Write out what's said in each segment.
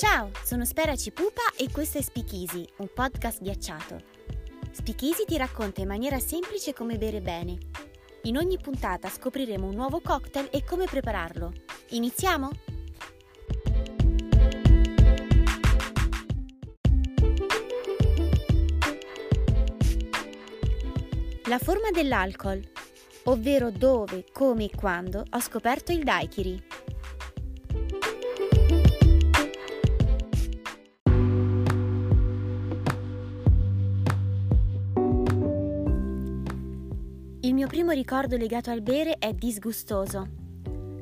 Ciao, sono Spera Cipupa e questo è Speakeasy, un podcast ghiacciato. Speakeasy ti racconta in maniera semplice come bere bene. In ogni puntata scopriremo un nuovo cocktail e come prepararlo. Iniziamo? La forma dell'alcol, ovvero dove, come e quando ho scoperto il daiquiri. Primo ricordo legato al bere è disgustoso.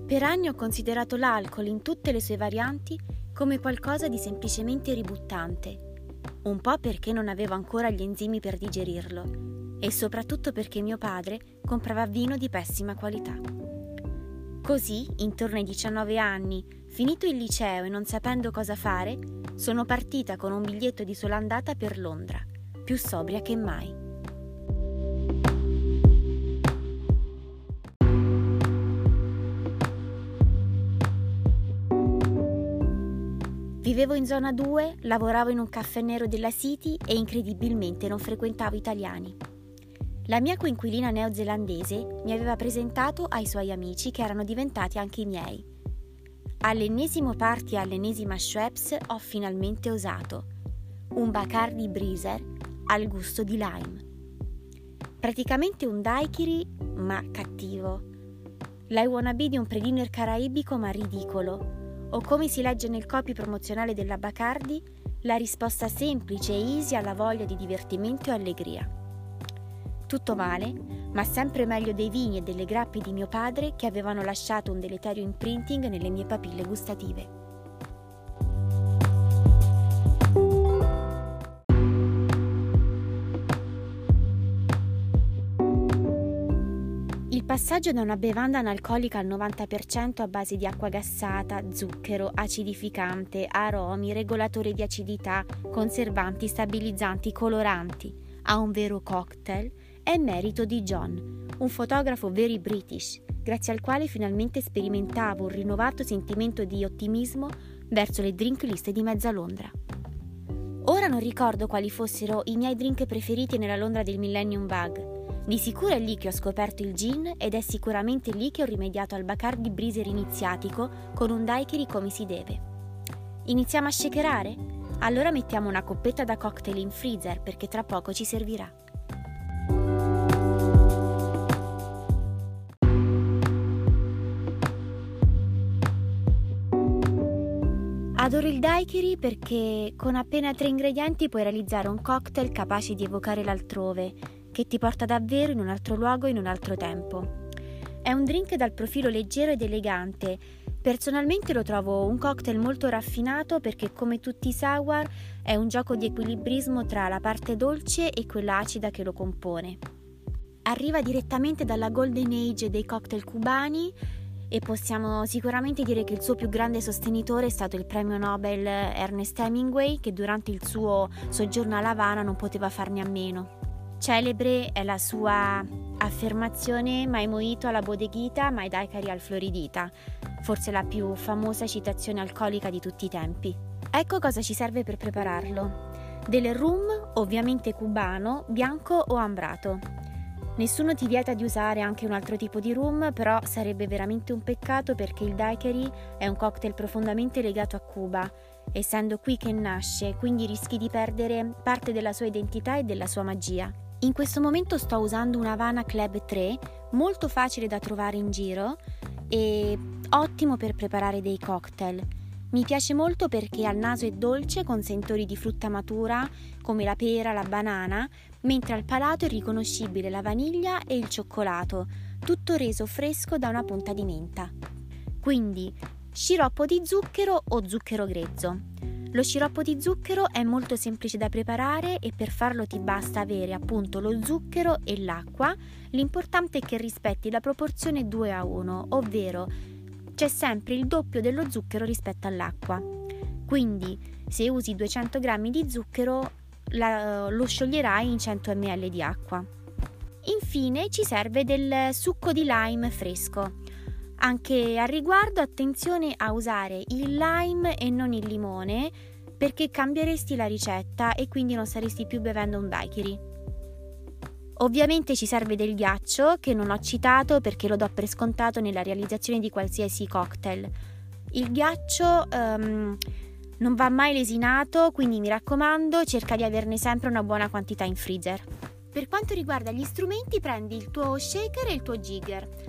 Per anni ho considerato l'alcol in tutte le sue varianti come qualcosa di semplicemente ributtante, un po' perché non avevo ancora gli enzimi per digerirlo e soprattutto perché mio padre comprava vino di pessima qualità. Così, intorno ai 19 anni, finito il liceo e non sapendo cosa fare, sono partita con un biglietto di sola andata per Londra, più sobria che mai. Vivevo in zona 2, lavoravo in un caffè nero della City e incredibilmente non frequentavo italiani. La mia coinquilina neozelandese mi aveva presentato ai suoi amici che erano diventati anche i miei. All'ennesimo party e all'ennesima Schweppes ho finalmente osato. Un Bacardi Breezer al gusto di lime. Praticamente un daiquiri, ma cattivo. La wannabe di un pre-dinner caraibico ma ridicolo. O come si legge nel copy promozionale della Bacardi, la risposta semplice e easy alla voglia di divertimento e allegria. Tutto male, ma sempre meglio dei vini e delle grappe di mio padre che avevano lasciato un deleterio imprinting nelle mie papille gustative. Passaggio da una bevanda analcolica al 90% a base di acqua gassata, zucchero, acidificante, aromi, regolatore di acidità, conservanti, stabilizzanti, coloranti, a un vero cocktail è merito di John, un fotografo very British, grazie al quale finalmente sperimentavo un rinnovato sentimento di ottimismo verso le drink list di mezza Londra. Ora non ricordo quali fossero i miei drink preferiti nella Londra del Millennium Bug. Di sicuro è lì che ho scoperto il gin ed è sicuramente lì che ho rimediato al Bacardi Breezer iniziatico con un daiquiri come si deve. Iniziamo a shakerare? Allora mettiamo una coppetta da cocktail in freezer perché tra poco ci servirà. Adoro il daiquiri perché con appena tre ingredienti puoi realizzare un cocktail capace di evocare l'altrove, che ti porta davvero in un altro luogo e in un altro tempo. È un drink dal profilo leggero ed elegante. Personalmente lo trovo un cocktail molto raffinato perché come tutti i sour è un gioco di equilibrismo tra la parte dolce e quella acida che lo compone. Arriva direttamente dalla golden age dei cocktail cubani e possiamo sicuramente dire che il suo più grande sostenitore è stato il premio Nobel Ernest Hemingway che durante il suo soggiorno a La Habana non poteva farne a meno. Celebre è la sua affermazione mai moito alla bodeghita, mai daiquiri al floridita, forse la più famosa citazione alcolica di tutti i tempi. Ecco cosa ci serve per prepararlo. Del rum, ovviamente cubano, bianco o ambrato Nessuno ti vieta di usare anche un altro tipo di rum, però sarebbe veramente un peccato perché il daiquiri è un cocktail profondamente legato a Cuba, essendo qui che nasce, quindi rischi di perdere parte della sua identità e della sua magia. In questo momento sto usando una Havana Club 3, molto facile da trovare in giro e ottimo per preparare dei cocktail. Mi piace molto perché al naso è dolce con sentori di frutta matura come la pera, la banana, mentre al palato è riconoscibile la vaniglia e il cioccolato, tutto reso fresco da una punta di menta. Quindi sciroppo di zucchero o zucchero grezzo. Lo sciroppo di zucchero è molto semplice da preparare e per farlo ti basta avere appunto lo zucchero e l'acqua. L'importante è che rispetti la proporzione 2 a 1, ovvero c'è sempre il doppio dello zucchero rispetto all'acqua. Quindi se usi 200 g di zucchero la, lo scioglierai in 100 ml di acqua. Infine ci serve del succo di lime fresco. Anche al riguardo attenzione a usare il lime e non il limone perché cambieresti la ricetta e quindi non saresti più bevendo un daiquiri. Ovviamente ci serve del ghiaccio che non ho citato perché lo do per scontato nella realizzazione di qualsiasi cocktail. Il ghiaccio um, non va mai lesinato, quindi mi raccomando cerca di averne sempre una buona quantità in freezer. Per quanto riguarda gli strumenti prendi il tuo shaker e il tuo jigger.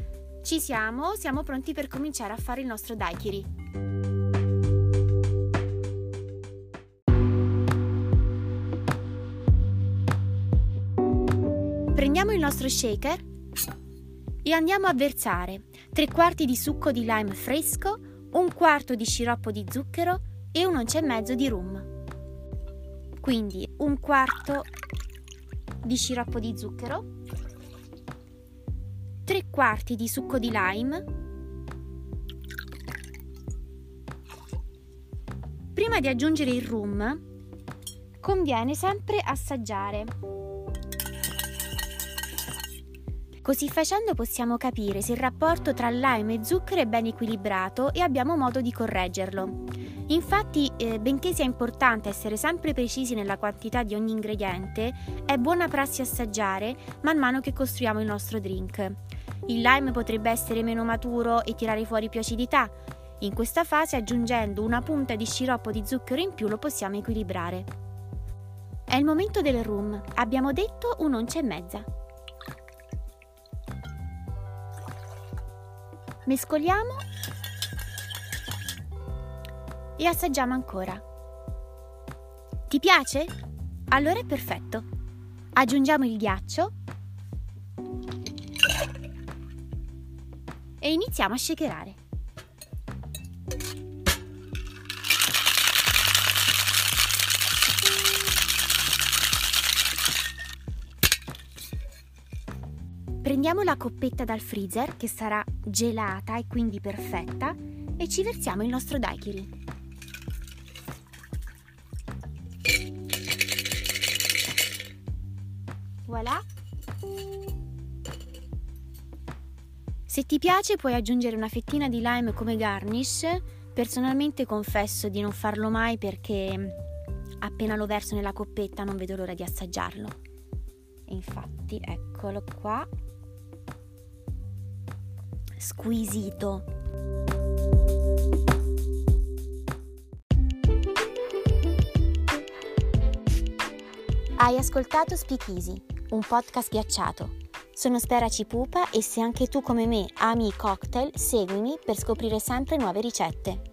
Ci siamo, siamo pronti per cominciare a fare il nostro daiquiri. Prendiamo il nostro shaker e andiamo a versare 3 quarti di succo di lime fresco, un quarto di sciroppo di zucchero e un'oncia e mezzo di rum. Quindi un quarto di sciroppo di zucchero, 3 quarti di succo di lime, Prima di aggiungere il rum, conviene sempre assaggiare Così facendo possiamo capire se il rapporto tra lime e zucchero è ben equilibrato e abbiamo modo di correggerlo. Infatti, eh, benché sia importante essere sempre precisi nella quantità di ogni ingrediente, è buona prassi assaggiare man mano che costruiamo il nostro drink. Il lime potrebbe essere meno maturo e tirare fuori più acidità. In questa fase, aggiungendo una punta di sciroppo di zucchero in più, lo possiamo equilibrare. È il momento del rum. Abbiamo detto un'oncia e mezza. Mescoliamo e assaggiamo ancora. Ti piace? Allora è perfetto. Aggiungiamo il ghiaccio e iniziamo a shakerare. Prendiamo la coppetta dal freezer che sarà gelata e quindi perfetta e ci versiamo il nostro daiquiri. Voilà! Se ti piace puoi aggiungere una fettina di lime come garnish. Personalmente confesso di non farlo mai perché appena lo verso nella coppetta non vedo l'ora di assaggiarlo. Infatti, eccolo qua squisito. Hai ascoltato Speakeasy, un podcast ghiacciato. Sono Spera Cipupa e se anche tu come me ami i cocktail, seguimi per scoprire sempre nuove ricette.